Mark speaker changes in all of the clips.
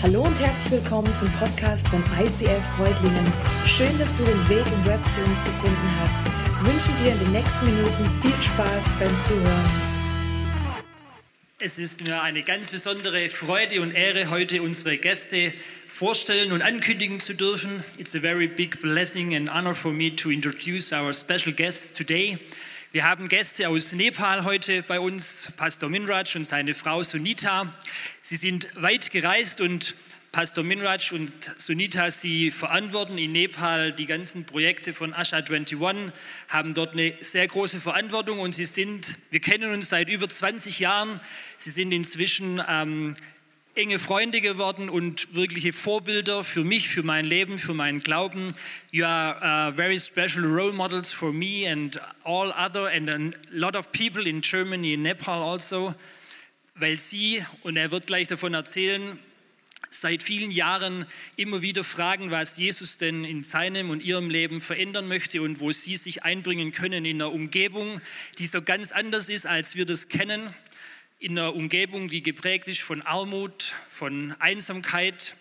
Speaker 1: Hallo und herzlich willkommen zum Podcast von ICF Freudlingen. Schön, dass du den Weg im Web zu uns gefunden hast. Ich wünsche dir in den nächsten Minuten viel Spaß beim Zuhören.
Speaker 2: Es ist mir eine ganz besondere Freude und Ehre, heute unsere Gäste vorstellen und ankündigen zu dürfen. It's a very big blessing and honor for me to introduce our special guests today. Wir haben Gäste aus Nepal heute bei uns, Pastor Minraj und seine Frau Sunita. Sie sind weit gereist und Pastor Minraj und Sunita, sie verantworten in Nepal die ganzen Projekte von Asha 21, haben dort eine sehr große Verantwortung und sie sind, wir kennen uns seit über 20 Jahren, sie sind inzwischen ähm, enge Freunde geworden und wirkliche Vorbilder für mich, für mein Leben, für meinen Glauben. You are uh, very special role models for me and all other and a lot of people in Germany, in Nepal also, weil sie, und er wird gleich davon erzählen, seit vielen Jahren immer wieder fragen, was Jesus denn in seinem und ihrem Leben verändern möchte und wo sie sich einbringen können in einer Umgebung, die so ganz anders ist, als wir das kennen in einer Umgebung, die geprägt ist von Armut, von Einsamkeit.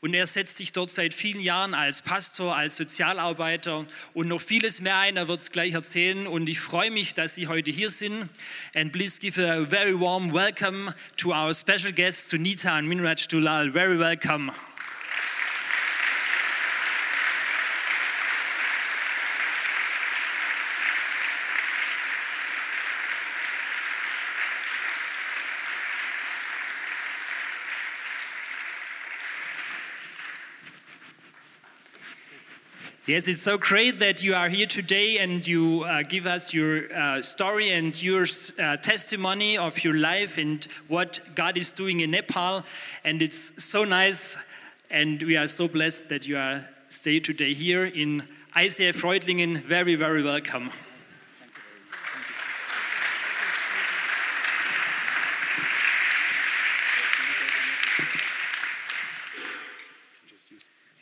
Speaker 2: Und er setzt sich dort seit vielen Jahren als Pastor, als Sozialarbeiter und noch vieles mehr ein. Er wird es gleich erzählen. Und ich freue mich, dass Sie heute hier sind. And please give a very warm welcome to our special guests, Sunita and Minraj Dulal. Very welcome. Yes, it's so great that you are here today and you uh, give us your uh, story and your uh, testimony of your life and what God is doing in Nepal. And it's so nice, and we are so blessed that you are stay today here in ICF Freudlingen. Very, very welcome.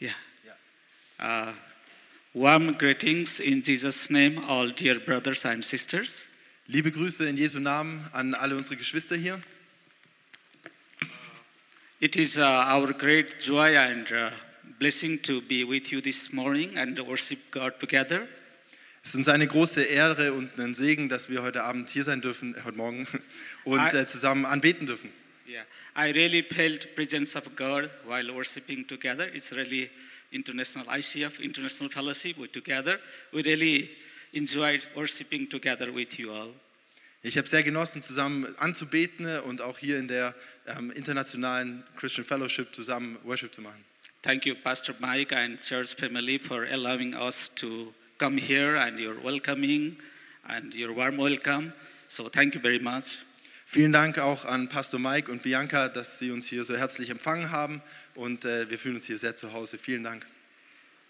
Speaker 3: Yeah. Uh, warm greetings in Jesus' name, all dear brothers and sisters.
Speaker 4: Liebe Grüße in Jesu Namen an alle unsere Geschwister hier.
Speaker 3: It is uh, our great joy and uh, blessing to be with you this morning and worship God together.
Speaker 4: Es ist eine große Ehre und ein Segen, dass wir heute Abend hier sein dürfen, äh, heute Morgen, und
Speaker 3: I-
Speaker 4: äh, zusammen anbeten dürfen.
Speaker 3: Yeah, I really felt presence of God while worshiping together. It's really international ICF, international fellowship. We together, we really enjoyed worshiping together with you all.
Speaker 4: Ich habe sehr genossen, zusammen anzubeten und auch hier in der ähm, internationalen Christian Fellowship zusammen Worship zu machen.
Speaker 3: Thank you, Pastor Mike and church family, for allowing us to come here and your welcoming and your warm welcome. So thank you very much.
Speaker 4: Vielen Dank auch an Pastor Mike und Bianca, dass sie uns hier so herzlich empfangen haben und äh, wir fühlen uns hier sehr zu Hause. Vielen Dank.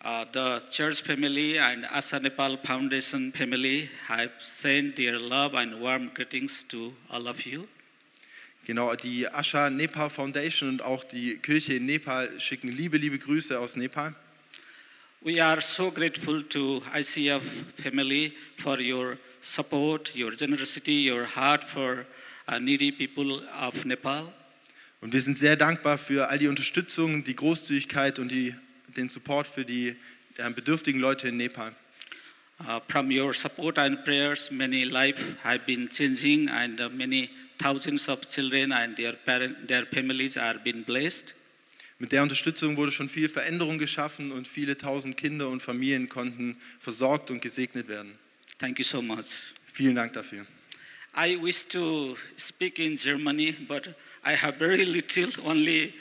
Speaker 3: Uh, the church family and Asa Nepal Foundation family have sent their love and warm greetings to all of you.
Speaker 4: Genau, die Asha Nepal Foundation und auch die Kirche in Nepal schicken liebe, liebe Grüße aus Nepal.
Speaker 3: We are so grateful to ICF family for your support, your generosity, your heart for needy people of Nepal.
Speaker 4: Und wir sind sehr dankbar für all die Unterstützung, die Großzügigkeit und die, den Support für die äh, bedürftigen Leute in Nepal.
Speaker 3: Uh, from your support and prayers, many lives have been changing, and uh, many thousands of children and their parent, their families are being blessed.
Speaker 4: Mit der Unterstützung wurde schon viel Veränderung geschaffen und viele tausend Kinder und Familien konnten versorgt und gesegnet werden.
Speaker 3: Thank you so much.
Speaker 4: Vielen Dank dafür.
Speaker 3: I wish to speak in Germany, but I have very little, only,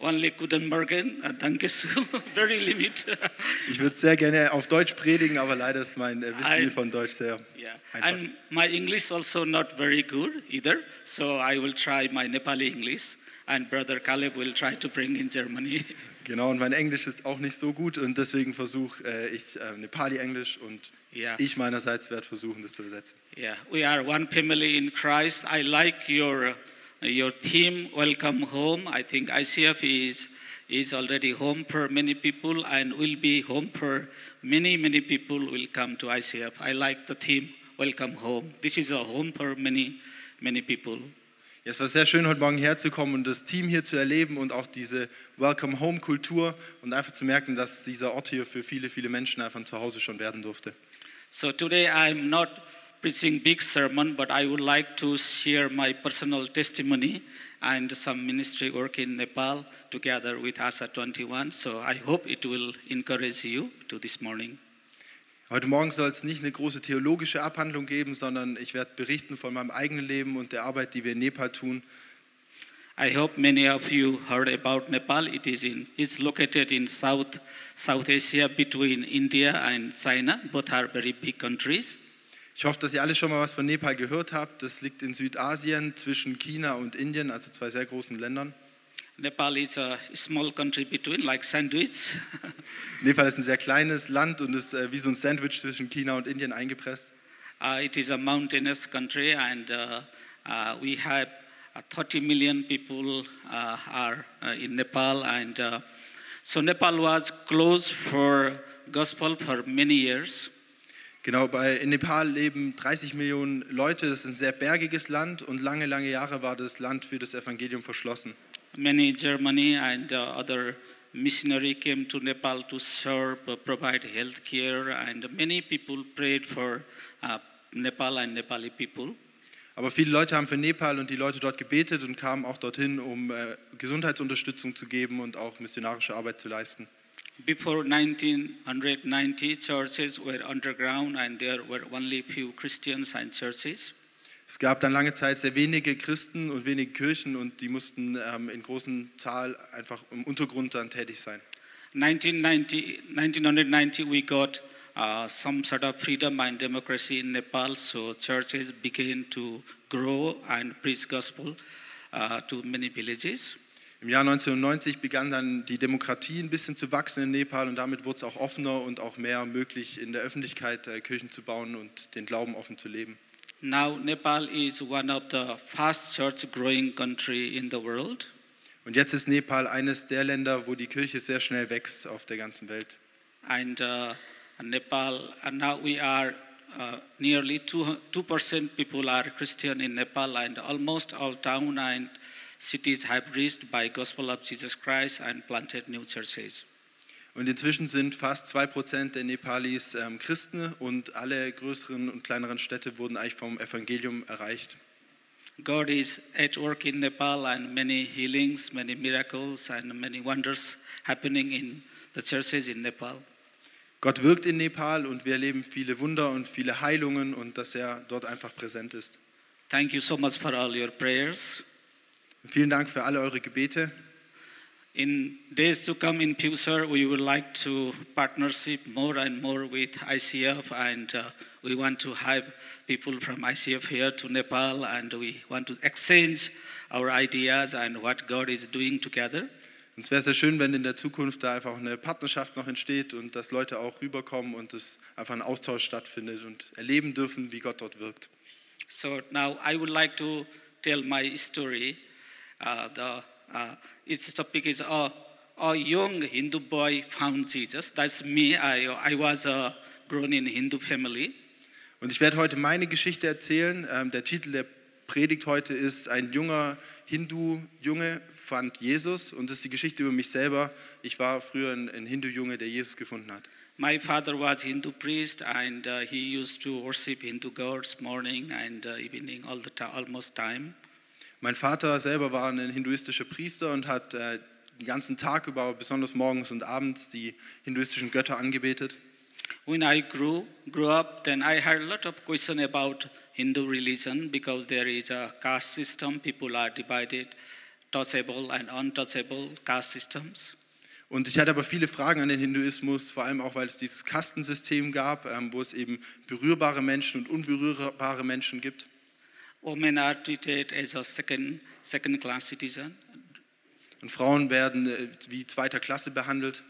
Speaker 3: only guten Morgen, danke very limit.
Speaker 4: Ich würde sehr gerne auf Deutsch predigen, aber leider ist mein äh, Wissen
Speaker 3: I-
Speaker 4: von Deutsch sehr
Speaker 3: yeah,
Speaker 4: einfach.
Speaker 3: and my English also not very good either, so I will try my Nepali English, and brother Caleb will try to bring in Germany.
Speaker 4: Genau, und mein Englisch ist auch nicht so gut und deswegen versuche äh, ich äh, Nepali-Englisch und
Speaker 3: Yeah.
Speaker 4: ich meinerseits werde versuchen, das zu übersetzen.
Speaker 3: Yeah, we are one family in Christ. I like your your theme, welcome home. I think ICF is is already home for many people and will be home for many many people will come to ICF. I like the theme, welcome home. This is a home for many many people.
Speaker 4: Ja, es war sehr schön, heute Morgen herzukommen und das Team hier zu erleben und auch diese Welcome Home Kultur und einfach zu merken, dass dieser Ort hier für viele, viele Menschen einfach ein Zuhause schon werden durfte.
Speaker 3: So today I'm not preaching big sermon, but I would like to share my personal testimony and some ministry work in Nepal together with ASA 21. So I hope it will encourage you to this morning.
Speaker 4: Heute Morgen soll es nicht eine große theologische Abhandlung geben, sondern ich werde berichten von meinem eigenen Leben und der Arbeit, die wir in Nepal tun.
Speaker 3: I hope many of you heard about Nepal. It is in, it's located in South, South Asia between India and China. Both are very big countries.
Speaker 4: Ich hoffe, dass ihr alle schon mal was von Nepal gehört habt. Das liegt in Südasien zwischen China und Indien, also zwei sehr großen Ländern.
Speaker 3: Nepal is a small country between, like sandwich.
Speaker 4: Nepal ist ein sehr kleines Land und ist äh, wie so ein Sandwich zwischen China und Indien eingepresst.
Speaker 3: Uh, it is a mountainous country, and uh, uh, we have uh, 30 million people uh, are uh, in Nepal. And uh, so Nepal was closed for gospel for many years.
Speaker 4: Genau, bei, in Nepal leben 30 Millionen Leute. Das ist ein sehr bergiges Land und lange, lange Jahre war das Land für das Evangelium verschlossen.
Speaker 3: Many Germany and uh, other missionary came to Nepal to serve, uh, provide health care, and many people prayed for uh, Nepal and Nepali people.
Speaker 4: Aber viele Leute haben für Nepal und die Leute dort gebetet und kamen auch dorthin, um äh, Gesundheitsunterstützung zu geben und auch missionarische Arbeit zu leisten.
Speaker 3: Before 1990, churches were underground and there were only few Christians and churches.
Speaker 4: Es gab dann lange Zeit sehr wenige Christen und wenige Kirchen und die mussten ähm, in großen Zahl einfach im Untergrund dann tätig sein.
Speaker 3: 1990, 1990 we got uh, some sort of freedom and democracy in Nepal, so churches began to grow and preach gospel uh, to many villages.
Speaker 4: Im Jahr 1990 begann dann die Demokratie ein bisschen zu wachsen in Nepal und damit wurde es auch offener und auch mehr möglich, in der Öffentlichkeit äh, Kirchen zu bauen und den Glauben offen zu leben.
Speaker 3: Now Nepal is one of the fast church growing country in the world.
Speaker 4: Und jetzt ist Nepal eines der Länder, wo die Kirche sehr schnell wächst auf der ganzen Welt.
Speaker 3: and uh, Nepal. And now we are uh, nearly two two percent people are Christian in Nepal, and almost all town and cities have reached by gospel of Jesus Christ and planted new churches.
Speaker 4: Und inzwischen sind fast zwei Prozent der Nepalis ähm, Christen und alle größeren und kleineren Städte wurden eigentlich vom Evangelium erreicht.
Speaker 3: God is at work in Nepal, and many healings, many miracles, and many wonders happening in the churches in Nepal.
Speaker 4: Gott wirkt in Nepal und wir erleben viele Wunder und viele Heilungen und dass er dort einfach präsent ist.
Speaker 3: Thank you so much for all your prayers.
Speaker 4: Vielen Dank für alle eure Gebete.
Speaker 3: In days to come in future, we would like to partnership more and more with ICF, and uh, we want to have people from ICF here to Nepal, and we want to exchange our ideas and what God is doing together.
Speaker 4: Und es wäre sehr schön, wenn in der Zukunft da einfach eine Partnerschaft noch entsteht und dass Leute auch rüberkommen und es einfach ein Austausch stattfindet und erleben dürfen, wie Gott dort wirkt.
Speaker 3: So now I would like to tell my story. Uh, the its topic is uh, a young Hindu boy found Jesus. That's me. I I was uh, grown in Hindu family.
Speaker 4: Und ich werde heute meine Geschichte erzählen. Ähm, der Titel der Predigt heute ist Ein junger Hindu-Junge fand Jesus und das ist die Geschichte über mich selber. Ich war früher ein, ein Hindu-Junge, der Jesus gefunden hat.
Speaker 3: My father was Hindu priest, and uh, he used to worship Hindu gods morning and uh, evening, all the time, almost time.
Speaker 4: Mein Vater selber war ein hinduistischer Priester und hat äh, den ganzen Tag über, besonders morgens und abends, die hinduistischen Götter angebetet.
Speaker 3: When I grew grew up, then I had a lot of question about Hindu religion because there is a caste system. People are divided, touchable and untouchable caste systems.
Speaker 4: Und ich hatte aber viele Fragen an den Hinduismus, vor allem auch, weil es dieses Kastensystem gab, ähm, wo es eben berührbare Menschen und unberührbare Menschen gibt.
Speaker 3: Women are treated as a second second class citizen,
Speaker 4: Und Frauen werden äh, wie zweiter Klasse behandelt.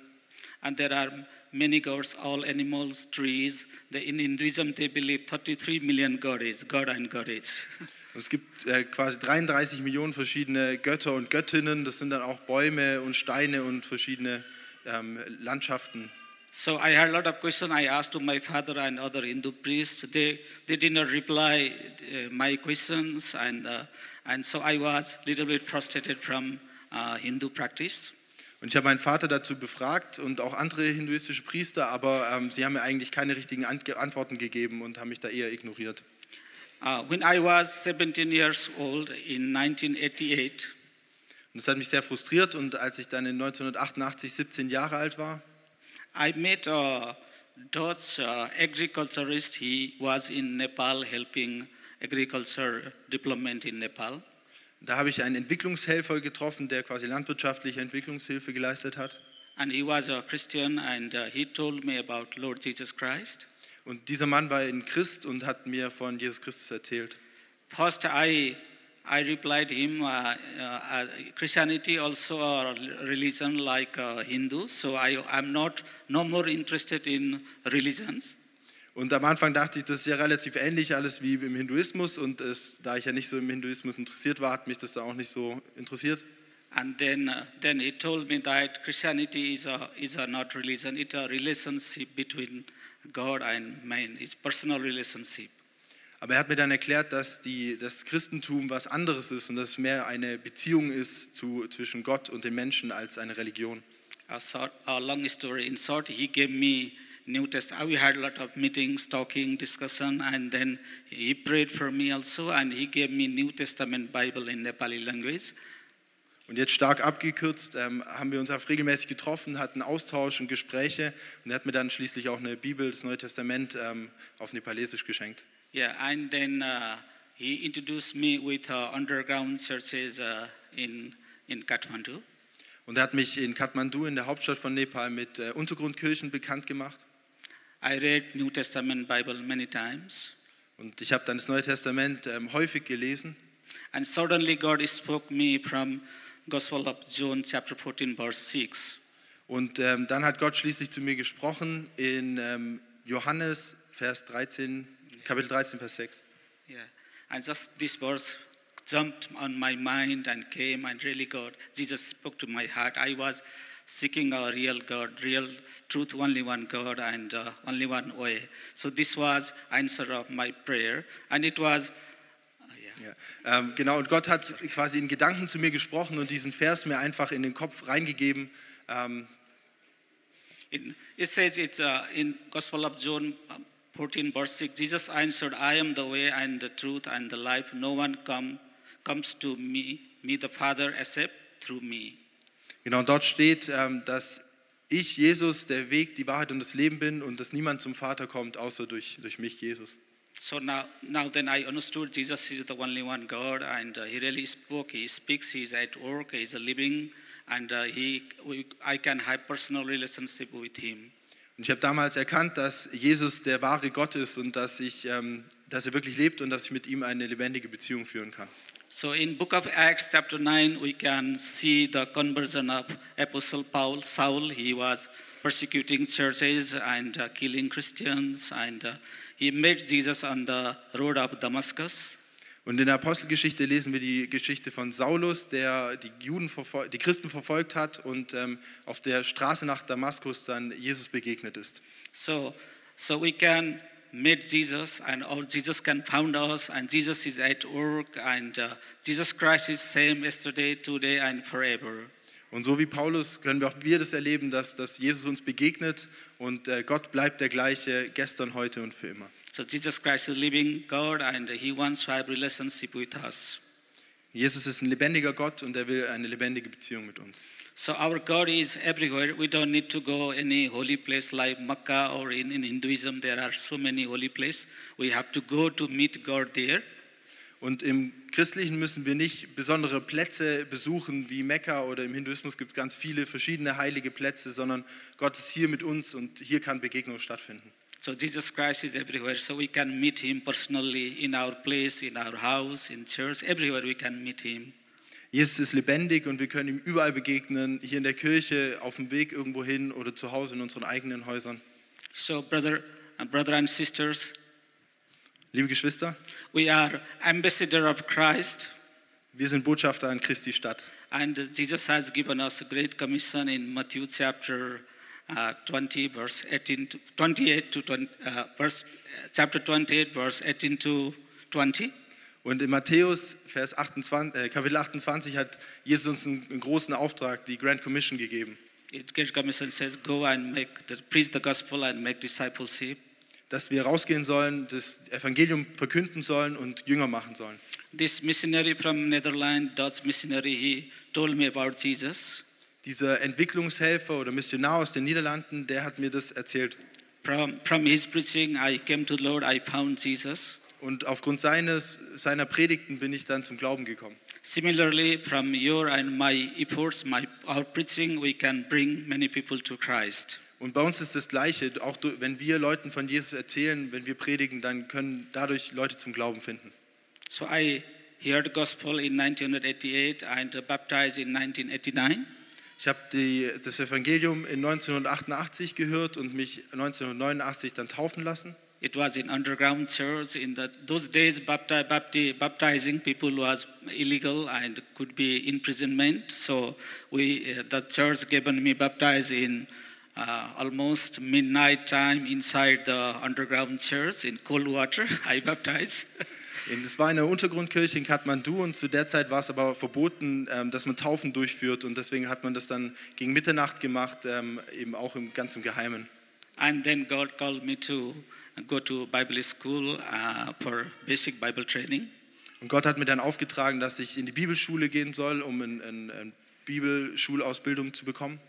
Speaker 3: and there are many gods, all animals, trees. In Hinduism, they believe 33 million goddess, god and goddess.
Speaker 4: Es gibt äh, quasi 33 Millionen verschiedene Götter und Göttinnen. Das sind dann auch Bäume und Steine und verschiedene ähm, Landschaften.
Speaker 3: So I had a lot of questions I asked to my father and other Hindu priests. They, they did not reply uh, my questions, and uh, and so I was a little bit frustrated from uh, Hindu practice.
Speaker 4: Und ich habe meinen Vater dazu befragt und auch andere hinduistische Priester, aber ähm, sie haben mir eigentlich keine richtigen Ant Antworten gegeben und haben mich da eher ignoriert.
Speaker 3: Uh, when I was 17 years old in 1988,
Speaker 4: Und das hat mich sehr frustriert und als ich dann in 1988 17 Jahre alt war,
Speaker 3: I met a Dutch uh, agriculturist. He was in Nepal helping agriculture development in Nepal.
Speaker 4: da habe ich einen Entwicklungshelfer getroffen, der quasi landwirtschaftliche Entwicklungshilfe geleistet hat.
Speaker 3: And he was a Christian, and uh, he told me about Lord Jesus Christ.
Speaker 4: Und dieser Mann war ein Christ und hat mir von Jesus Christus erzählt.
Speaker 3: First, I, I replied him, uh, uh, uh, Christianity also a religion like uh, Hindu, so I, I'm not no more interested in religions.
Speaker 4: Und am Anfang dachte ich, das ist ja relativ ähnlich alles wie im Hinduismus und es, da ich ja nicht so im Hinduismus interessiert war, hat mich das da auch nicht so interessiert.
Speaker 3: And then, uh, then he told me that Christianity is a, is a not religion, it's a relationship between God and man, it's personal relationship.
Speaker 4: Aber er hat mir dann erklärt, dass die, das Christentum was anderes ist und dass es mehr eine Beziehung ist zu, zwischen Gott und den Menschen als eine Religion.
Speaker 3: A, short, a long story in short, he gave me New Testament. We had a lot of meetings, talking, discussion, and then he prayed for me also, and he gave me New Testament Bible in Nepali language.
Speaker 4: Und jetzt stark abgekürzt ähm, haben wir uns auch regelmäßig getroffen, hatten Austausch und Gespräche und er hat mir dann schließlich auch eine Bibel, das Neue Testament, ähm, auf Nepalesisch geschenkt.
Speaker 3: Yeah, and then uh, he introduced me with uh, underground churches uh, in in Kathmandu.
Speaker 4: Und er hat mich in Kathmandu, in der Hauptstadt von Nepal, mit äh, Untergrundkirchen bekannt gemacht.
Speaker 3: I read New Testament Bible many times,
Speaker 4: Und ich habe dann das Neue Testament ähm, häufig gelesen.
Speaker 3: and suddenly God spoke me from Gospel of John, chapter 14, verse 6.
Speaker 4: Und ähm, dann hat Gott schließlich zu mir gesprochen in ähm, Johannes, Vers 13, Kapitel 13, Vers 6.
Speaker 3: Yeah, and just this verse jumped on my mind and came, and really God, Jesus spoke to my heart. I was seeking a real God, real truth, only one God, and uh, only one way. So this was answer of my prayer, and it was, yeah.
Speaker 4: Ja, ähm, genau, und Gott hat quasi in Gedanken zu mir gesprochen und diesen Vers mir einfach in den Kopf reingegeben. Ähm,
Speaker 3: It, it says it's uh, in Gospel of John 14, verse 6. Jesus answered, I am the way and the truth and the life. No one come, comes to me, me the Father, except through me.
Speaker 4: genau, dort steht, ähm, dass ich, Jesus, der Weg, die Wahrheit und das Leben bin und dass niemand zum Vater kommt, außer durch, durch mich, Jesus.
Speaker 3: So now, now then I understood Jesus is the only one God, and uh, He really spoke. He speaks. He's at work. He's living, and uh, He, I can have personal relationship with Him.
Speaker 4: Und ich habe damals erkannt, dass Jesus der wahre Gott ist und dass, ich, ähm, dass er wirklich lebt und dass ich mit ihm eine lebendige Beziehung führen kann.
Speaker 3: So in Book of Acts, chapter nine, we can see the conversion of Apostle Paul. Saul, he was persecuting churches and uh, killing Christians, and uh, he met Jesus on the road of Damascus.
Speaker 4: Und in der Apostelgeschichte lesen wir die Geschichte von Saulus, der die, Juden die Christen verfolgt hat und ähm, auf der Straße nach Damaskus dann Jesus begegnet ist.
Speaker 3: So, so we can meet Jesus, and or Jesus can found us, and Jesus is at work, and uh, Jesus Christ is same yesterday, today, and forever.
Speaker 4: Und so wie Paulus können wir auch wir das erleben, dass, dass Jesus uns begegnet und äh, Gott bleibt der gleiche gestern, heute und für immer.
Speaker 3: So Jesus Christ is living God, and He wants to have relationship with us.
Speaker 4: Jesus ist ein lebendiger Gott und er will eine lebendige Beziehung mit uns.
Speaker 3: So our God is everywhere. We don't need to go any holy place like Makkah or in, in Hinduism. There are so many holy places. We have to go to meet God there.
Speaker 4: Und im Christlichen müssen wir nicht besondere Plätze besuchen wie Mekka oder im Hinduismus gibt es ganz viele verschiedene heilige Plätze, sondern Gott ist hier mit uns und hier kann Begegnung stattfinden.
Speaker 3: So Jesus Christ is everywhere. So we can meet Him personally in our place, in our house, in church, everywhere we can meet Him.
Speaker 4: Jesus ist lebendig und wir können ihm überall begegnen, hier in der Kirche, auf dem Weg irgendwo hin oder zu Hause in unseren eigenen Häusern.
Speaker 3: So, brother, uh, brother and sisters,
Speaker 4: Liebe Geschwister,
Speaker 3: we are ambassador of Christ,
Speaker 4: wir sind Botschafter an Christi Stadt.
Speaker 3: and Jesus has given us a great commission in Matthew chapter uh, 20, verse 18 to 28 to 20, uh, verse, chapter 28, verse 18 to 20.
Speaker 4: Und in Matthäus, Vers 28, äh, Kapitel 28, hat Jesus uns einen, einen großen Auftrag, die Grand Commission gegeben,
Speaker 3: It Great Commission says, "Go and make the, preach the gospel and make discipleship."
Speaker 4: dass wir rausgehen sollen, das Evangelium verkünden sollen und Jünger machen sollen.
Speaker 3: This missionary from Netherlands, Dutch missionary, he told me about Jesus.
Speaker 4: Dieser Entwicklungshelfer oder Missionar aus den Niederlanden, der hat mir das erzählt.
Speaker 3: From, from his preaching, I came to the Lord, I found Jesus.
Speaker 4: Und aufgrund seines, seiner Predigten bin ich dann zum Glauben gekommen.
Speaker 3: Similarly, from your and my efforts, my, our preaching, we can bring many people to Christ.
Speaker 4: Und bei uns ist das Gleiche. Auch wenn wir Leuten von Jesus erzählen, wenn wir predigen, dann können dadurch Leute zum Glauben finden.
Speaker 3: So I heard gospel in 1988 and baptized in 1989.
Speaker 4: Ich habe das Evangelium in 1988 gehört und mich 1989 dann taufen lassen.
Speaker 3: It was in underground church. In the, those days, bapti- bapti- baptizing people was illegal and could be imprisonment. So we, uh, the church given me baptized in uh, almost midnight time inside the underground church in cold water. I baptized.
Speaker 4: Es war in einer Untergrundkirche in Kathmandu und zu der Zeit war es aber verboten, ähm, dass man Taufen durchführt und deswegen hat man das dann gegen Mitternacht gemacht, ähm, eben auch im ganz im Geheimen.
Speaker 3: And then God called me to go to Bible school uh, for basic Bible training.
Speaker 4: Und Gott hat mir dann aufgetragen, dass ich in die Bibelschule gehen soll, um eine ein, ein Bibelschulausbildung zu bekommen.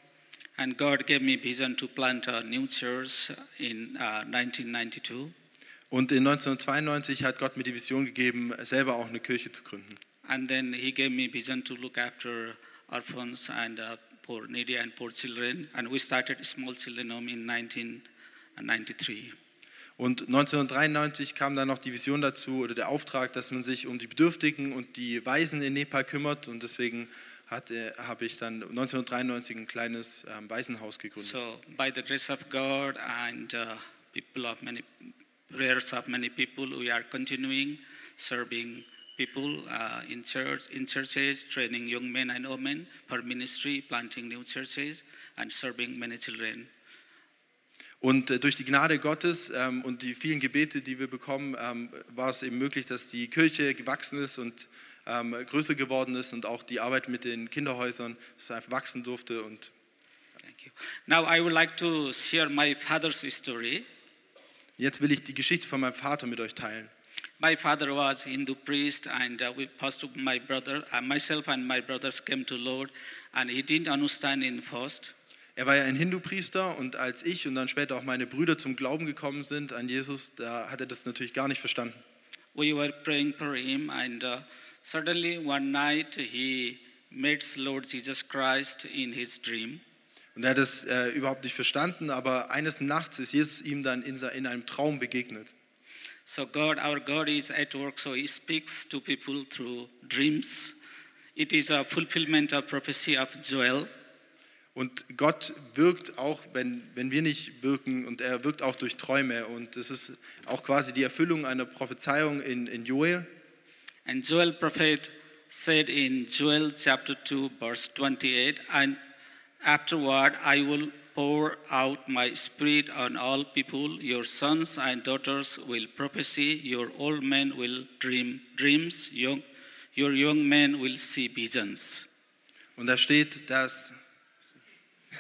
Speaker 3: And God gave me vision to plant a new church in uh, 1992.
Speaker 4: Und in 1992 hat Gott mir die Vision gegeben, selber auch eine Kirche zu gründen.
Speaker 3: And then He gave me vision to look after orphans and uh, poor, needy and poor children. And we started Small Children Home in 1993.
Speaker 4: Und 1993 kam dann noch die Vision dazu oder der Auftrag, dass man sich um die Bedürftigen und die Waisen in Nepal kümmert. Und deswegen äh, habe ich dann 1993 ein kleines ähm, Waisenhaus gegründet.
Speaker 3: So by the grace of God and uh, people of many prayers of many people, we are continuing serving people uh, in church, in churches, training young men and women for ministry, planting new churches, and serving many children.
Speaker 4: Und äh, durch die Gnade Gottes ähm, und die vielen Gebete, die wir bekommen, ähm, war es eben möglich, dass die Kirche gewachsen ist und ähm, größer geworden ist und auch die Arbeit mit den Kinderhäusern einfach wachsen durfte. Und
Speaker 3: Thank you. Now I would like to share my father's story.
Speaker 4: Jetzt will ich die Geschichte von meinem Vater mit euch teilen.
Speaker 3: My father was Hindu priest, and uh, we first my brother, uh, myself and my brothers came to Lord, and he didn't understand in first.
Speaker 4: Er war ja ein Hindu-Priester und als ich und dann später auch meine Brüder zum Glauben gekommen sind an Jesus, da hat er das natürlich gar nicht verstanden.
Speaker 3: We were praying for him, and uh, suddenly one night he meets Lord Jesus Christ in his dream.
Speaker 4: Und er hat es äh, überhaupt nicht verstanden, aber eines Nachts ist Jesus ihm dann in, in einem Traum begegnet.
Speaker 3: So God, our God is at work, so he speaks to people through dreams. It is a fulfillment of prophecy of Joel.
Speaker 4: Und Gott wirkt auch, wenn, wenn wir nicht wirken, und er wirkt auch durch Träume. Und das ist auch quasi die Erfüllung einer Prophezeiung in, in Joel.
Speaker 3: And Joel prophet said in Joel chapter 2, verse 28, and afterward I will pour out my spirit on all people. Your sons and daughters will prophesy, your old men will dream dreams, young, your young men will see visions.
Speaker 4: Und da steht, dass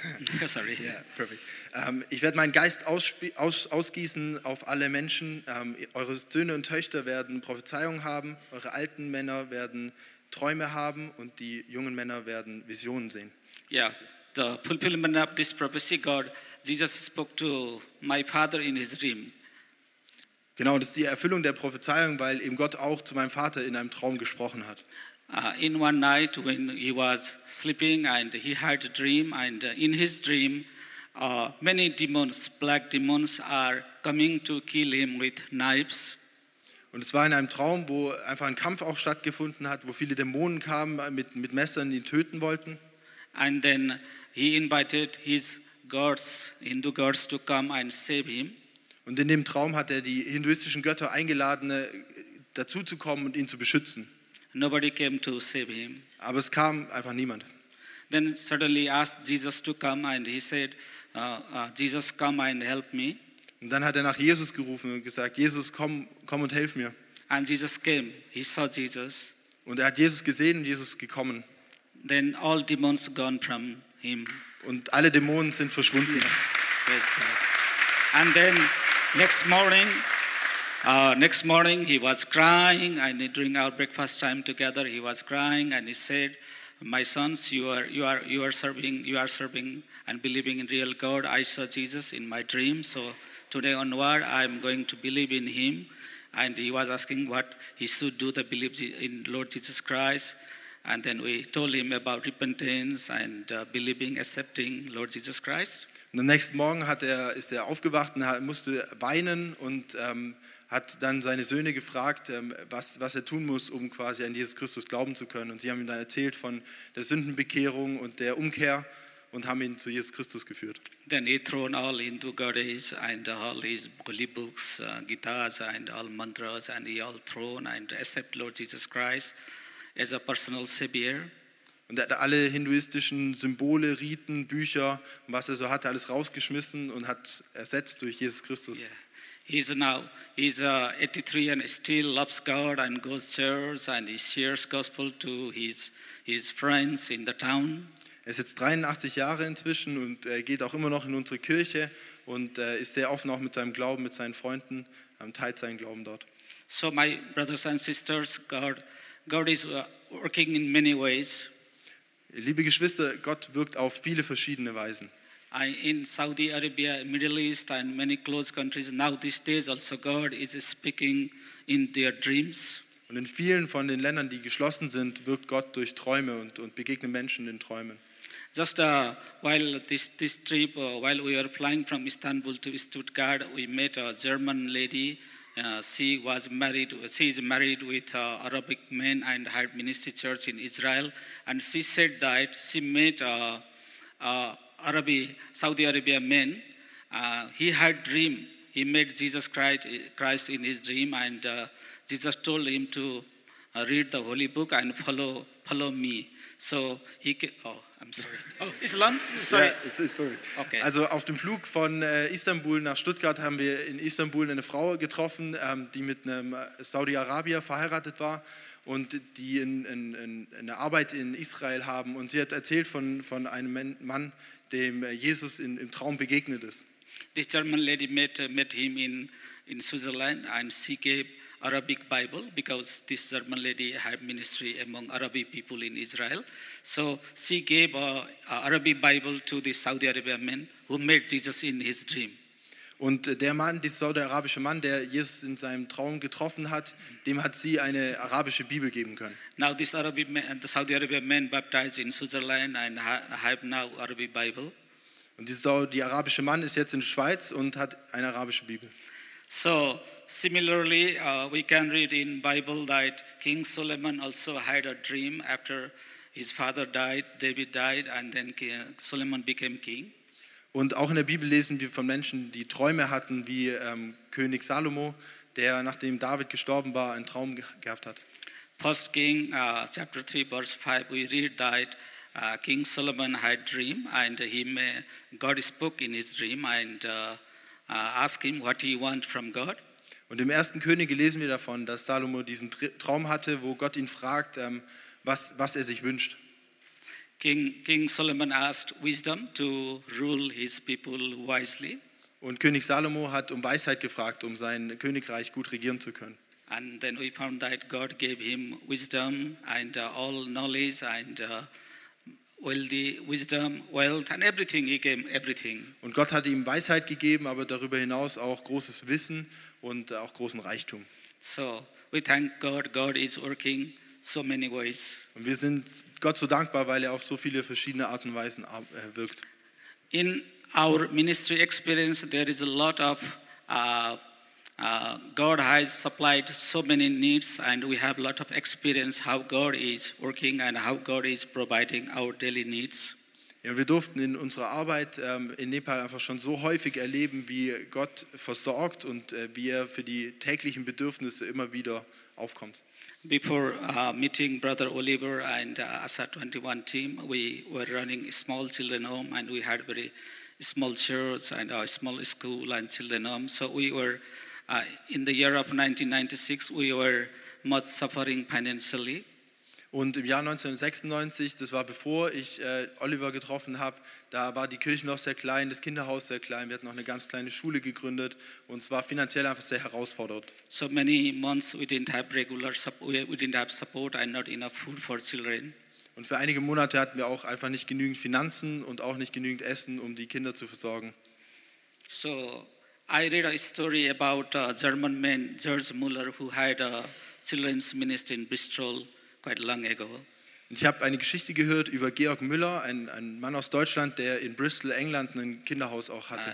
Speaker 3: Sorry.
Speaker 4: Ja, perfekt. Ähm, ich werde meinen Geist aus, ausgießen auf alle Menschen. Ähm, eure Söhne und Töchter werden Prophezeiungen haben, eure alten Männer werden Träume haben und die jungen Männer werden Visionen sehen.
Speaker 3: Yeah, the fulfillment of this prophecy, God, Jesus spoke to my father in his dream.
Speaker 4: Genau, das ist die Erfüllung der Prophezeiung, weil eben Gott auch zu meinem Vater in einem Traum gesprochen hat.
Speaker 3: Uh, in one night when he was sleeping and he had a dream and in his dream uh, many demons black demons are coming to kill him with knives
Speaker 4: Und es war in einem Traum, wo einfach ein Kampf auch stattgefunden hat, wo viele Dämonen kamen mit, mit Messern, die ihn töten wollten.
Speaker 3: And then he invited his gods hindu gods to come and save him
Speaker 4: Und in dem Traum hat er die hinduistischen Götter eingeladen, äh, dazuzukommen und ihn zu beschützen.
Speaker 3: nobody came to save him
Speaker 4: Aber es kam einfach niemand.
Speaker 3: then suddenly asked jesus to come and he said uh, uh, jesus come and help me
Speaker 4: Und dann hat er nach Jesus gerufen und gesagt, Jesus, komm, komm und helf mir.
Speaker 3: and Jesus came. He saw Jesus.
Speaker 4: Und er hat Jesus gesehen und Jesus gekommen.
Speaker 3: Then all demons gone from him.
Speaker 4: Und alle Dämonen sind verschwunden.
Speaker 3: God. And then next morning, uh, next morning he was crying, and during our breakfast time together, he was crying, and he said, "My sons, you are you are you are serving you are serving and believing in real God. I saw Jesus in my dream, so today onward, I am going to believe in Him." And he was asking what he should do to believe in Lord Jesus Christ. And then we told him about repentance and uh, believing, accepting Lord Jesus Christ.
Speaker 4: Und am nächsten Morgen hat er, ist er aufgewacht und hat, musste weinen und ähm, hat dann seine Söhne gefragt, ähm, was, was er tun muss, um quasi an Jesus Christus glauben zu können. Und sie haben ihm dann erzählt von der Sündenbekehrung und der Umkehr und haben ihn zu Jesus Christus geführt.
Speaker 3: Then he thrown all into Goddess and all his holy books, uh, guitars and all mantras, and he all thrown and accept Lord Jesus Christ as a personal savior.
Speaker 4: Und er hat alle hinduistischen Symbole, Riten, Bücher, was er so hatte, alles rausgeschmissen und hat ersetzt durch Jesus Christus.
Speaker 3: Yeah. He's now he's uh, 83 and still loves God and goes to church and he shares gospel to his his friends in the town.
Speaker 4: Er ist jetzt 83 Jahre inzwischen und er geht auch immer noch in unsere Kirche und äh, ist sehr offen auch mit seinem Glauben, mit seinen Freunden, ähm, teilt seinen Glauben dort.
Speaker 3: So my brothers and sisters, God God is uh, working in many ways.
Speaker 4: Liebe Geschwister, Gott wirkt auf viele verschiedene Weisen.
Speaker 3: I, in Saudi Arabia, Middle East, and many close countries, now these days also God is speaking in their dreams.
Speaker 4: Und in vielen von den Ländern, die geschlossen sind, wirkt Gott durch Träume und, und begegnet Menschen in Träumen.
Speaker 3: Just uh, while this, this trip, uh, while we were flying from Istanbul to Stuttgart, we met a German lady. Uh, she was married. She is married with uh, Arabic men and had ministry church in Israel. And she said that she met uh, uh, Arabi, Saudi Arabia men. Uh, he had dream. He met Jesus Christ, Christ in his dream, and uh, Jesus told him to read the holy book and follow follow me. So he. Oh, I'm sorry. Oh, it's long. Sorry.
Speaker 4: Ja, es ist verrückt.
Speaker 3: Okay.
Speaker 4: Also auf dem Flug von äh, Istanbul nach Stuttgart haben wir in Istanbul eine Frau getroffen, ähm, die mit einem Saudi-Arabier verheiratet war und die in, in, in, eine Arbeit in Israel haben. Und sie hat erzählt von, von einem Mann, dem äh, Jesus in, im Traum begegnet ist.
Speaker 3: This German lady met, uh, met him in, in Switzerland and she gave Arabic Bible because this German lady had ministry among Arabic people in Israel. So she gave a, a Arabic Bible to the Saudi Arabian man who met Jesus in his dream.
Speaker 4: Und der Mann, dieser saudi-arabische Mann, der Jesus in seinem Traum getroffen hat, dem hat sie eine arabische Bibel geben können.
Speaker 3: Now this Arabic man, the Saudi Arabian man baptized in Switzerland and ha- have now Arabic Bible.
Speaker 4: Und dieser saudi-arabische Mann ist jetzt in der Schweiz und hat eine arabische Bibel.
Speaker 3: So similarly, uh, we can read in Bible that King Solomon also had a dream after his father died, David died, and then King- Solomon became king.
Speaker 4: Und auch in der Bibel lesen wir von Menschen, die Träume hatten, wie ähm, König Salomo, der nachdem David gestorben war, einen Traum ge gehabt hat.
Speaker 3: First King, uh, chapter 3, verse 5, we read that uh, King Solomon had dream, and he may, God spoke in his dream and uh, uh, asked him what he want from God.
Speaker 4: Und im ersten Könige lesen wir davon, dass Salomo diesen Tr- Traum hatte, wo Gott ihn fragt, ähm, was, was er sich wünscht.
Speaker 3: King, King Solomon asked wisdom to rule his people wisely.
Speaker 4: Und König Salomo hat um Weisheit gefragt, um sein Königreich gut regieren zu können.
Speaker 3: And then we found that God gave him wisdom and uh, all knowledge and
Speaker 4: Und Gott hat ihm Weisheit gegeben, aber darüber hinaus auch großes Wissen und auch großen Reichtum.
Speaker 3: So we thank God. God is working so many ways.
Speaker 4: Und wir sind Gott so dankbar, weil er auf so viele verschiedene Arten und Weisen äh, wirkt.
Speaker 3: In our ministry experience, there is a lot of uh, uh, God has supplied so many needs, and we have a lot of experience how God is working and how God is providing our daily needs.
Speaker 4: Ja, wir durften in unserer Arbeit ähm, in Nepal einfach schon so häufig erleben, wie Gott versorgt und äh, wie er für die täglichen Bedürfnisse immer wieder aufkommt.
Speaker 3: Before uh, meeting Brother Oliver and uh, ASA 21 team, we were running a small children home and we had very small church and a small school and children home. So we were in the year of 1996, we were much suffering financially.
Speaker 4: Und im Jahr 1996, das war bevor ich äh, Oliver getroffen habe, da war die Kirche noch sehr klein, das Kinderhaus sehr klein. Wir hatten noch eine ganz kleine Schule gegründet und es war finanziell einfach sehr herausfordernd.
Speaker 3: So many months we didn't have regular support, we didn't have support and not enough food for children.
Speaker 4: Und für einige Monate hatten wir auch einfach nicht genügend Finanzen und auch nicht genügend Essen, um die Kinder zu versorgen.
Speaker 3: So I read a story about a German man, George Muller, who had a children's ministry in Bristol quite long ago.
Speaker 4: Ich habe eine Geschichte gehört über Georg Müller, ein, ein Mann aus Deutschland, der in Bristol, England, ein Kinderhaus auch hatte.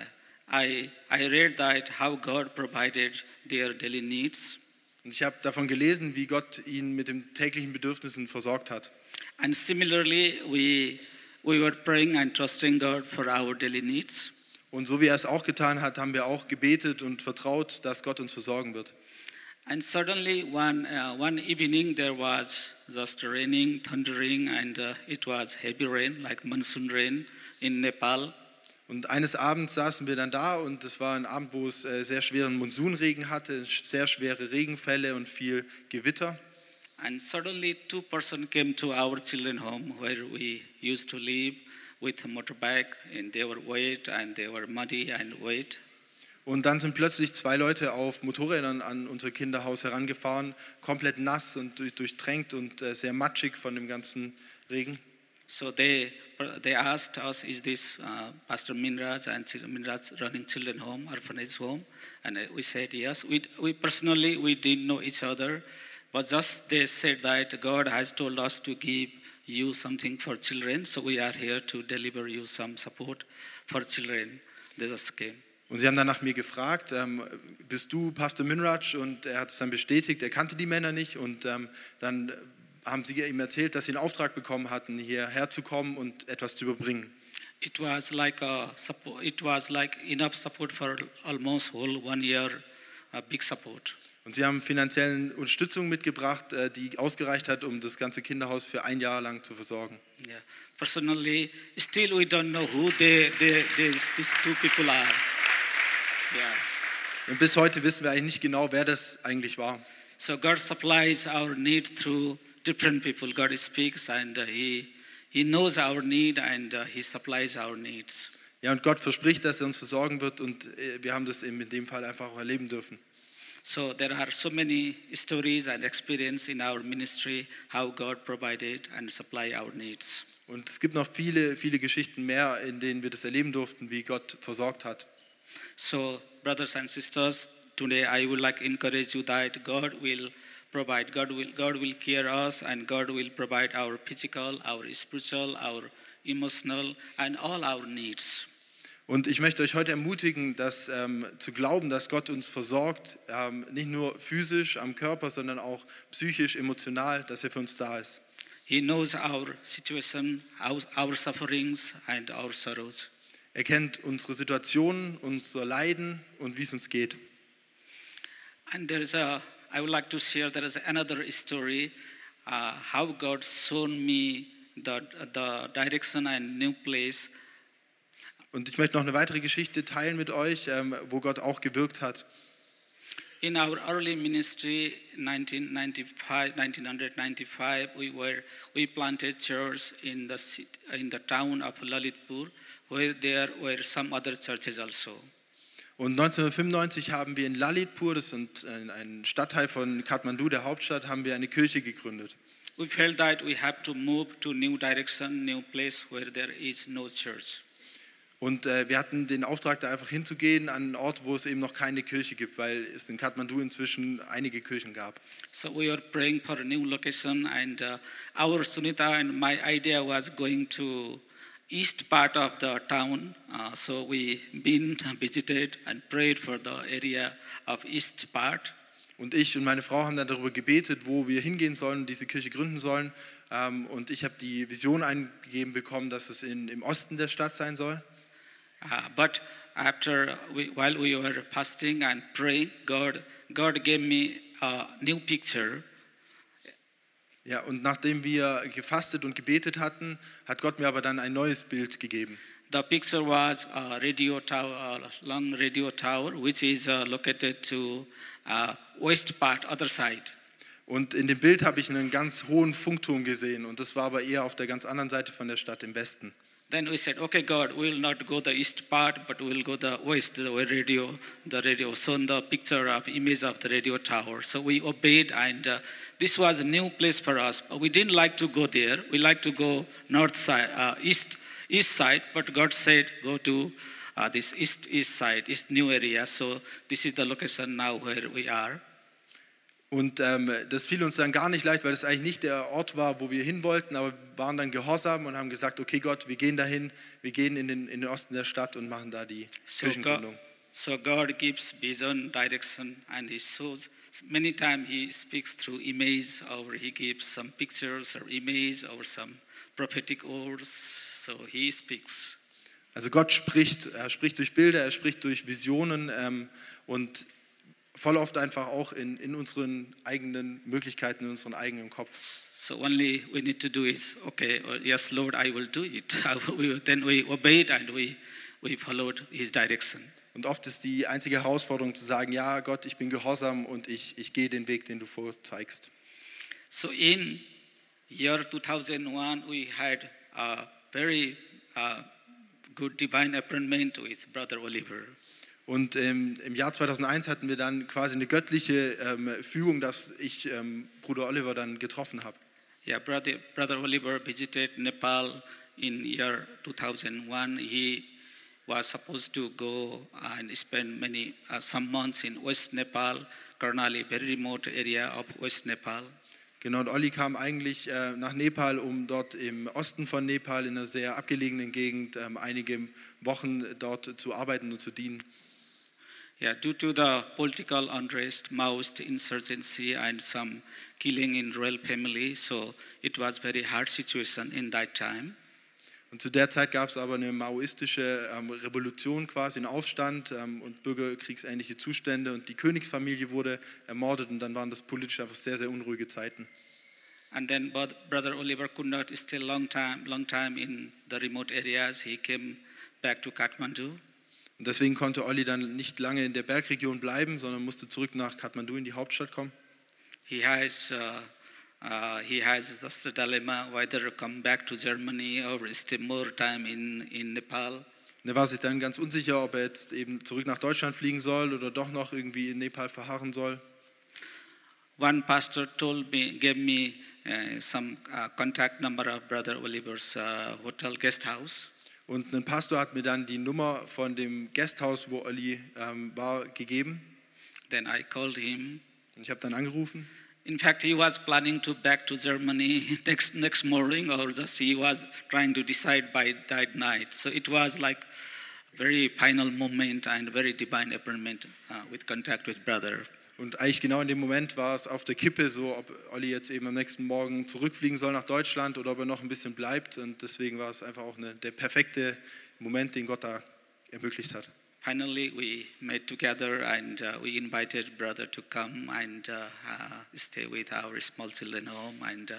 Speaker 3: I, I read that how God provided their daily needs.
Speaker 4: Und ich habe davon gelesen, wie Gott ihn mit den täglichen Bedürfnissen versorgt hat.
Speaker 3: And similarly, we, we were praying and trusting God for our daily needs.
Speaker 4: Und so wie er es auch getan hat, haben wir auch gebetet und vertraut, dass Gott uns versorgen wird.
Speaker 3: And suddenly, one, uh, one evening, there was just raining, thundering, and uh, it was heavy rain, like monsoon rain in Nepal.
Speaker 4: Und eines Abends saßen wir dann da und es war ein Abend, wo es äh, sehr schweren Monsunregen hatte, sehr schwere Regenfälle und viel Gewitter.
Speaker 3: And suddenly, two persons came to our children home where we used to live with a motorbike, and they were wet and they were muddy and wet.
Speaker 4: Und dann sind plötzlich zwei Leute auf Motorrädern an unser Kinderhaus herangefahren, komplett nass und durch- durchtränkt und äh, sehr matschig von dem ganzen Regen.
Speaker 3: So they, they asked us, is this uh, Pastor Minraj and Minraj running children home, orphanage home? And uh, we said yes. We, we personally, we didn't know each other, but just they said that God has told us to give you something for children, so we are here to deliver you some support for children. They just came.
Speaker 4: Und sie haben dann nach mir gefragt, ähm, bist du Pastor Minraj? Und er hat es dann bestätigt, er kannte die Männer nicht. Und ähm, dann haben sie ihm erzählt, dass sie einen Auftrag bekommen hatten, hierher zu kommen und etwas zu überbringen.
Speaker 3: It was like a support, it was like enough support for almost whole one year, a big support.
Speaker 4: Und sie haben finanzielle Unterstützung mitgebracht, äh, die ausgereicht hat, um das ganze Kinderhaus für ein Jahr lang zu versorgen.
Speaker 3: Yeah. Personally, still we don't know who they, they, these, these two people are. Yeah.
Speaker 4: Und bis heute wissen wir eigentlich nicht genau, wer das eigentlich war.
Speaker 3: So God supplies our need through different people. God speaks and uh, he, he knows our need and uh, He supplies our needs.
Speaker 4: Ja, und Gott verspricht, dass er uns versorgen wird und äh, wir haben das eben in dem Fall einfach auch erleben dürfen.
Speaker 3: So there are so many stories and experience in our ministry how God provided and supply our needs.
Speaker 4: Und es gibt noch viele, viele Geschichten mehr, in denen wir das erleben durften, wie Gott versorgt hat.
Speaker 3: So, brothers and sisters, today I would like to encourage you that God will provide. God will, God will care us, and God will provide our physical, our spiritual, our emotional, and all our needs.
Speaker 4: Und ich möchte euch heute ermutigen, dass, ähm, zu glauben, dass Gott uns versorgt, ähm, nicht nur physisch am Körper, sondern auch psychisch, emotional, dass er für uns da ist.
Speaker 3: He knows our situation, our, our sufferings, and our sorrows.
Speaker 4: Er kennt unsere Situationen, unser Leiden und wie es uns geht.
Speaker 3: And there's a, I would like to share there is another story uh, how God shown me the, the direction and new place
Speaker 4: Und ich möchte noch eine weitere Geschichte teilen mit euch, ähm, wo Gott auch gewirkt hat.
Speaker 3: In our early ministry, 1995, 1995, we were we planted church in the ci- in the town of Lalitpur, where there were some other churches also.
Speaker 4: Und 1995 haben wir in Lalitpur, das ist ein Stadtteil von Kathmandu, der Hauptstadt, haben wir eine Kirche gegründet.
Speaker 3: We felt that we have to move to new direction, new place where there is no church.
Speaker 4: Und äh, wir hatten den Auftrag, da einfach hinzugehen an einen Ort, wo es eben noch keine Kirche gibt, weil es in Kathmandu inzwischen einige Kirchen gab.
Speaker 3: So we were praying for a new location, and uh, our Sunita and my idea was going to east part of the town. Uh, so we been visited and prayed for the area of east part.
Speaker 4: Und ich und meine Frau haben dann darüber gebetet, wo wir hingehen sollen, diese Kirche gründen sollen. Ähm, und ich habe die Vision eingegeben bekommen, dass es in, im Osten der Stadt sein soll.
Speaker 3: Uh, but after we, while we were fasting and praying, God God gave me a new picture.
Speaker 4: Ja, und nachdem wir gefastet und gebetet hatten, hat Gott mir aber dann ein neues Bild gegeben.
Speaker 3: the picture was a radio tower, a long radio tower, which is uh, located to uh, west part, other side.
Speaker 4: Und in dem Bild habe ich einen ganz hohen Funkturm gesehen und das war aber eher auf der ganz anderen Seite von der Stadt im Westen.
Speaker 3: Then we said, okay, God, we'll not go the east part, but we'll go the west, the radio, the radio, shown the picture of image of the radio tower. So we obeyed, and uh, this was a new place for us. But we didn't like to go there. We like to go north side, uh, east, east side. But God said, go to uh, this east, east side, east new area. So this is the location now where we are.
Speaker 4: Und ähm, das fiel uns dann gar nicht leicht, weil es eigentlich nicht der Ort war, wo wir hin wollten, aber wir waren dann gehorsam und haben gesagt, okay Gott, wir gehen dahin, wir gehen in den, in den Osten der Stadt und machen da die
Speaker 3: So God,
Speaker 4: Kirchengründung.
Speaker 3: so God gives vision, direction, and He shows. Many times He speaks through image, or He gives some pictures or image, or some prophetic words. So He speaks.
Speaker 4: Also Gott spricht, er spricht durch Bilder, er spricht durch Visionen ähm, und voll oft einfach auch in, in unseren eigenen Möglichkeiten, in unserem eigenen Kopf.
Speaker 3: So only we need to do is okay. Yes, Lord, I will do it. We- then we obeyed and we we followed His direction.
Speaker 4: Und oft ist die einzige Herausforderung zu sagen, ja Gott, ich bin gehorsam und ich, ich gehe den Weg, den du vorzeigst.
Speaker 3: So in year 2001, we had a very uh, good divine appointment with Brother Oliver.
Speaker 4: Und ähm, im Jahr 2001 hatten wir dann quasi eine göttliche ähm, Fügung, dass ich ähm, Bruder Oliver dann getroffen habe.
Speaker 3: Yeah, brother, brother Oliver visited Nepal in year 2001. He was supposed to go and spend many uh, some months in West Nepal, Karnali, very remote area of West Nepal.
Speaker 4: Genau, und Olli kam eigentlich äh, nach Nepal, um dort im Osten von Nepal in einer sehr abgelegenen Gegend ähm, einige Wochen dort zu arbeiten und zu dienen.
Speaker 3: Yeah, due to the political unrest, Maoist insurgency, and some killing in royal family, so it was very hard situation in that time.
Speaker 4: Und zu der Zeit gab es aber eine maoistische ähm, Revolution, quasi einen Aufstand ähm, und bürgerkriegsähnliche Zustände und die Königsfamilie wurde ermordet und dann waren das politisch einfach sehr, sehr unruhige Zeiten.
Speaker 3: And then Brother Oliver could not stay long time, long time in the remote areas. He came back to Kathmandu.
Speaker 4: Und deswegen konnte Olli dann nicht lange in der Bergregion bleiben, sondern musste zurück nach Kathmandu in die Hauptstadt kommen.
Speaker 3: He has, uh, uh, he has the dilemma whether to come back to Germany or stay more time in, in Nepal.
Speaker 4: Und er war sich dann ganz unsicher, ob er jetzt eben zurück nach Deutschland fliegen soll oder doch noch irgendwie in Nepal verharren soll.
Speaker 3: One pastor told me, gave me uh, some uh, contact number of Brother Oliver's uh, hotel guest house.
Speaker 4: Und ein Pastor hat mir dann die Nummer von dem Gasthaus, wo Olli ähm, war, gegeben.
Speaker 3: Then I called him.
Speaker 4: Und ich habe dann angerufen.
Speaker 3: In fact, he was planning to back to Germany next next morning, or just he was trying to decide by that night. So it was like very final moment and very divine appointment uh, with contact with brother.
Speaker 4: Und eigentlich genau in dem Moment war es auf der Kippe, so ob Olli jetzt eben am nächsten Morgen zurückfliegen soll nach Deutschland oder ob er noch ein bisschen bleibt. Und deswegen war es einfach auch eine, der perfekte Moment, den Gott da ermöglicht hat.
Speaker 3: Finally, we met together and uh, we invited brother to come and uh, stay with our small children home, and uh,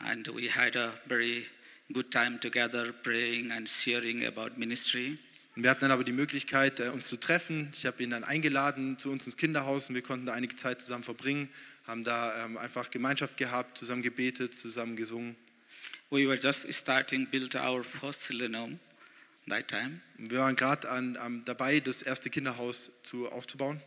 Speaker 3: and we had a very good time together, praying and sharing about ministry.
Speaker 4: Und wir hatten dann aber die Möglichkeit, äh, uns zu treffen. Ich habe ihn dann eingeladen zu uns ins Kinderhaus und wir konnten da einige Zeit zusammen verbringen, haben da ähm, einfach Gemeinschaft gehabt, zusammen gebetet, zusammen gesungen.
Speaker 3: We were just starting build our first home that time.
Speaker 4: Wir waren gerade dabei, das erste Kinderhaus zu, aufzubauen.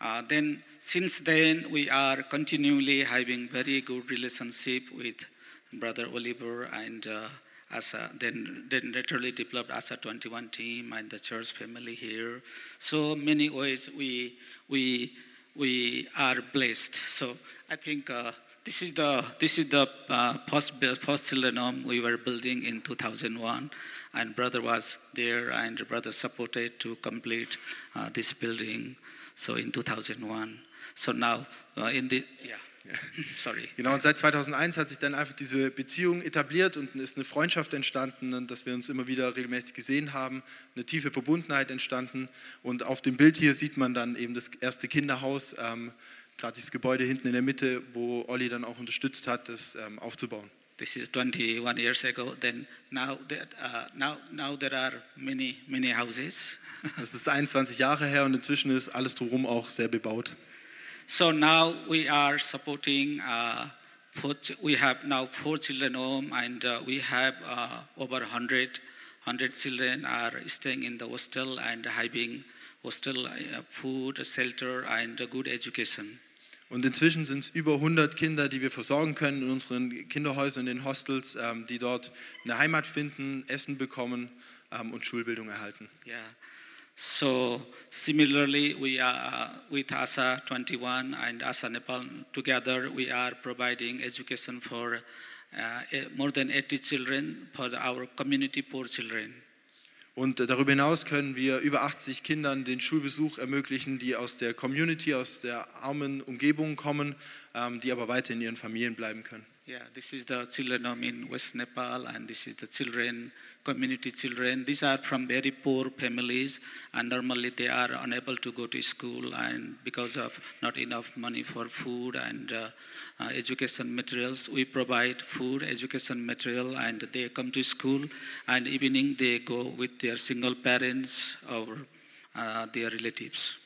Speaker 3: Uh, then since then we are continually having very good relationship with brother Oliver and uh, Asa, then, then literally developed Asa 21 team and the church family here. So many ways we, we, we are blessed. So I think uh, this is the, this is the uh, first, first we were building in 2001 and brother was there and brother supported to complete uh, this building. So in 2001. So now uh, in the, yeah, sorry.
Speaker 4: Genau, und seit 2001 hat sich dann einfach diese Beziehung etabliert und ist eine Freundschaft entstanden, und dass wir uns immer wieder regelmäßig gesehen haben, eine tiefe Verbundenheit entstanden. Und auf dem Bild hier sieht man dann eben das erste Kinderhaus, ähm, gerade dieses Gebäude hinten in der Mitte, wo Olli dann auch unterstützt hat, das ähm, aufzubauen.
Speaker 3: This is 21 years ago. Then now, that, uh, now, now there are many, many houses.
Speaker 4: Das ist 21 Jahre her und inzwischen ist alles drumherum auch sehr bebaut.
Speaker 3: So now we are supporting. Uh, four, we have now four children home, and uh, we have uh, over 100, 100 children are staying in the hostel and having hostel uh, food, shelter, and good education.
Speaker 4: Und inzwischen sind es über 100 Kinder, die wir versorgen können in unseren Kinderhäusern, in den Hostels, ähm, die dort eine Heimat finden, Essen bekommen ähm, und Schulbildung erhalten.
Speaker 3: Yeah. So similarly, we are uh, with ASA 21 and ASA Nepal together. We are providing education for uh, eh, more than 80 children for our community poor children.
Speaker 4: Und äh, darüber hinaus können wir über 80 Kindern den Schulbesuch ermöglichen, die aus der Community, aus der armen Umgebung kommen, ähm, die aber weiter in ihren Familien bleiben können.
Speaker 3: Yeah, this is the children home in West Nepal, and this is the children, community children. These are from very poor families, and normally they are unable to go to school, and because of not enough money for food and uh, uh, education materials, we provide food, education material, and they come to school. And evening they go with their single parents or uh, their relatives.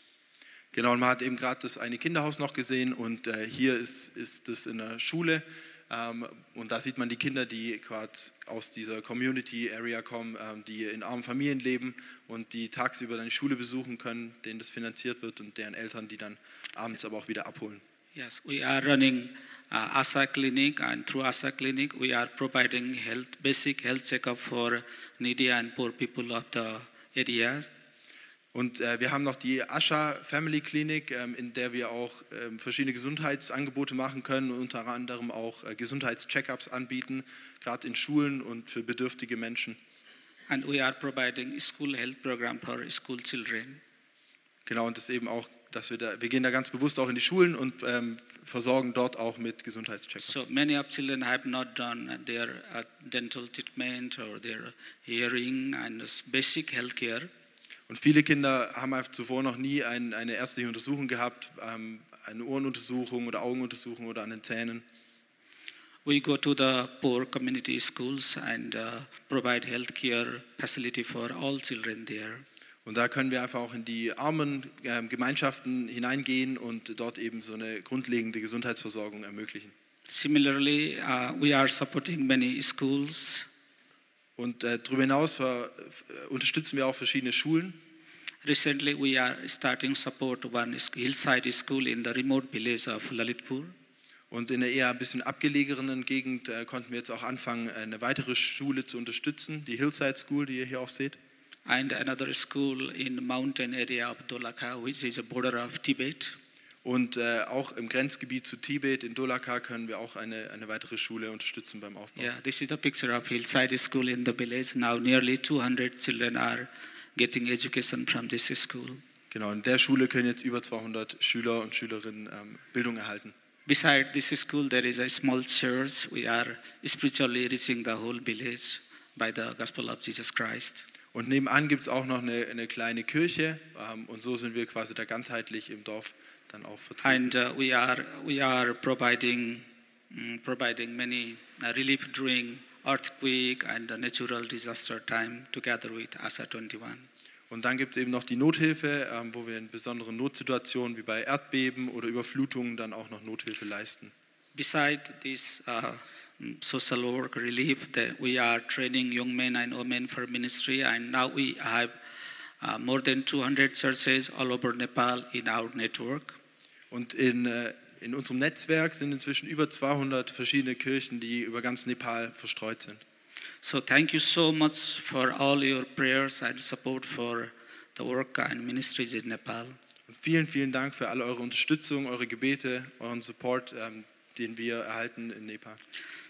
Speaker 4: Genau, und man hat eben gerade das eine Kinderhaus noch gesehen und äh, hier ist, ist das in der Schule. Ähm, und da sieht man die Kinder, die gerade aus dieser Community Area kommen, ähm, die in armen Familien leben und die tagsüber dann die Schule besuchen können, denen das finanziert wird und deren Eltern die dann abends aber auch wieder abholen.
Speaker 3: Yes, we are running uh, ASA clinic, and through ASA clinic, we are providing health, basic health checkup for needy and poor people of the area.
Speaker 4: Und äh, wir haben noch die Ascha Family Clinic, ähm, in der wir auch ähm, verschiedene Gesundheitsangebote machen können und unter anderem auch äh, Gesundheitscheckups anbieten, gerade in Schulen und für bedürftige Menschen.
Speaker 3: And we are providing school health program for school children.
Speaker 4: Genau, und das eben auch, dass wir da, wir gehen da ganz bewusst auch in die Schulen und ähm, versorgen dort auch mit Gesundheitscheckups.
Speaker 3: So many of children have not done their uh, dental treatment or their hearing and basic health care.
Speaker 4: Und viele Kinder haben zuvor noch nie ein, eine ärztliche Untersuchung gehabt, ähm, eine Ohrenuntersuchung oder Augenuntersuchung oder an den Zähnen.
Speaker 3: We go to the poor community schools and uh, provide health care facility for all children there.
Speaker 4: Und da können wir einfach auch in die armen ähm, Gemeinschaften hineingehen und dort eben so eine grundlegende Gesundheitsversorgung ermöglichen.
Speaker 3: Similarly, uh, we are supporting many schools.
Speaker 4: Und äh, darüber hinaus ver, äh, unterstützen wir auch verschiedene Schulen.
Speaker 3: Recently, we are starting support one hillside school in the remote village of Lalitpur.
Speaker 4: Und in der eher ein bisschen abgelegenen Gegend äh, konnten wir jetzt auch anfangen, eine weitere Schule zu unterstützen, die Hillside School, die ihr hier auch seht.
Speaker 3: And another school in mountain area of Dolakha, which is a border of Tibet.
Speaker 4: Und äh, auch im Grenzgebiet zu Tibet, in Dolakha, können wir auch eine, eine weitere Schule unterstützen beim Aufbau.
Speaker 3: Yeah, this is the picture of hillside school in the village. Now nearly 200 children are getting education from this school.
Speaker 4: Genau, in der Schule können jetzt über 200 Schüler und Schülerinnen ähm, Bildung erhalten.
Speaker 3: Beside this school, there is a small church. We are spiritually reaching the whole village by the gospel of Jesus Christ.
Speaker 4: Und nebenan gibt es auch noch eine, eine kleine Kirche ähm, und so sind wir quasi da ganzheitlich im Dorf dann auch vertreten.
Speaker 3: And uh, we are we are providing mm, providing many uh, relief during earthquake and natural disaster time together with ASA 21.
Speaker 4: Und dann gibt es eben noch die Nothilfe, ähm, wo wir in besonderen Notsituationen wie bei Erdbeben oder Überflutungen dann auch noch Nothilfe leisten.
Speaker 3: Beside this uh, mm, social work relief, that we are training young men and women for ministry, and now we have uh, more than 200 churches all over Nepal in our network.
Speaker 4: Und in, äh, in unserem Netzwerk sind inzwischen über 200 verschiedene Kirchen, die über ganz Nepal verstreut sind.
Speaker 3: So thank you so much for all your prayers and support for the work and ministries in Nepal.
Speaker 4: Und vielen, vielen Dank für alle eure Unterstützung, eure Gebete, euren Support, ähm, den wir erhalten in Nepal.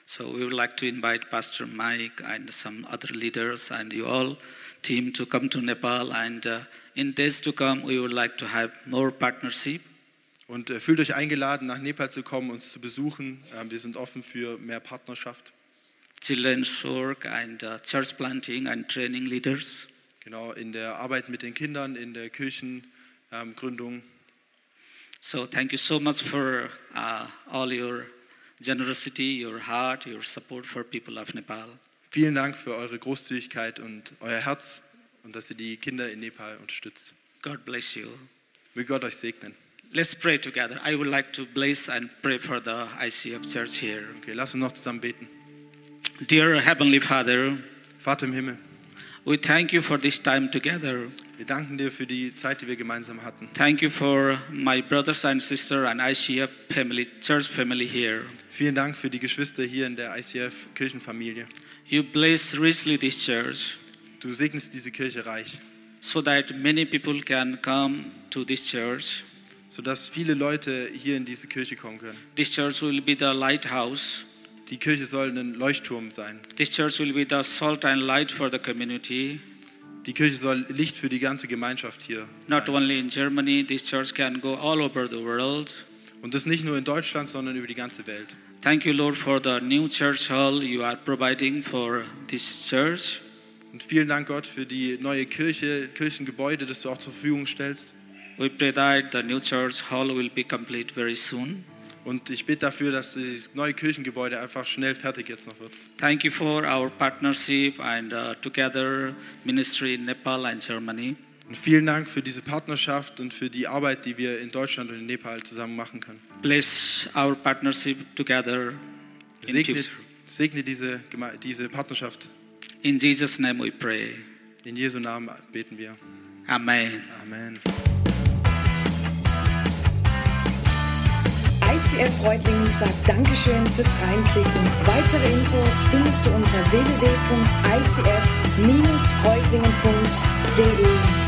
Speaker 3: So we would like to invite Pastor Mike and some other leaders and you all team to come to Nepal. And uh, in days to come, we would like to have more partnership.
Speaker 4: Und äh, fühlt euch eingeladen, nach Nepal zu kommen, uns zu besuchen. Ähm, wir sind offen für mehr Partnerschaft.
Speaker 3: children's work and uh, church planting and training leaders.
Speaker 4: Genau, in der Arbeit mit den Kindern, in der Kirchengründung.
Speaker 3: So thank you so much for uh, all your generosity, your heart, your support for people of Nepal.
Speaker 4: Vielen Dank für eure Großzügigkeit und euer Herz und dass ihr die Kinder in Nepal unterstützt.
Speaker 3: God bless you.
Speaker 4: Möge Gott euch segnen.
Speaker 3: Let's pray together. I would like to bless and pray for the ICF church here.
Speaker 4: Okay, lass uns noch zusammen beten.
Speaker 3: Dear Heavenly Father,
Speaker 4: Vater im Himmel,
Speaker 3: we thank you for this time together.
Speaker 4: wir danken dir für die Zeit, die wir gemeinsam hatten.
Speaker 3: Thank you for my brothers and sisters and ICF family, church family here.
Speaker 4: Vielen Dank für die Geschwister hier in der ICF Kirchenfamilie.
Speaker 3: You bless richly this church
Speaker 4: Du segnest diese Kirche reich,
Speaker 3: so that many people can come to this church.
Speaker 4: Sodass viele Leute hier in diese Kirche kommen können.
Speaker 3: This church will be the lighthouse.
Speaker 4: Die Kirche soll ein Leuchtturm sein.
Speaker 3: This church will be the salt and light for the community.
Speaker 4: Die Kirche soll Licht für die ganze Gemeinschaft hier
Speaker 3: Not
Speaker 4: sein.
Speaker 3: only in Germany, this church can go all over the world.
Speaker 4: Und das nicht nur in Deutschland, sondern über die ganze Welt.
Speaker 3: Thank you, Lord, for the new church hall you are providing for this church.
Speaker 4: Und vielen Dank, Gott, für die neue Kirche, Kirchengebäude, das du auch zur Verfügung stellst.
Speaker 3: We pray that the new church hall will be complete very soon.
Speaker 4: Und ich bete dafür, dass das neue Kirchengebäude einfach schnell fertig jetzt noch wird.
Speaker 3: Thank you for our partnership and uh, together ministry in Nepal and Germany.
Speaker 4: Und vielen Dank für diese Partnerschaft und für die Arbeit, die wir in Deutschland und in Nepal zusammen machen können.
Speaker 3: Bless our partnership together in
Speaker 4: Segne, segne diese, diese Partnerschaft.
Speaker 3: In Jesus' name we pray.
Speaker 4: In Jesu Namen beten wir.
Speaker 3: Amen.
Speaker 4: Amen.
Speaker 1: ICF Reutlingen sagt Dankeschön fürs Reinklicken. Weitere Infos findest du unter www.icf-reutlingen.de.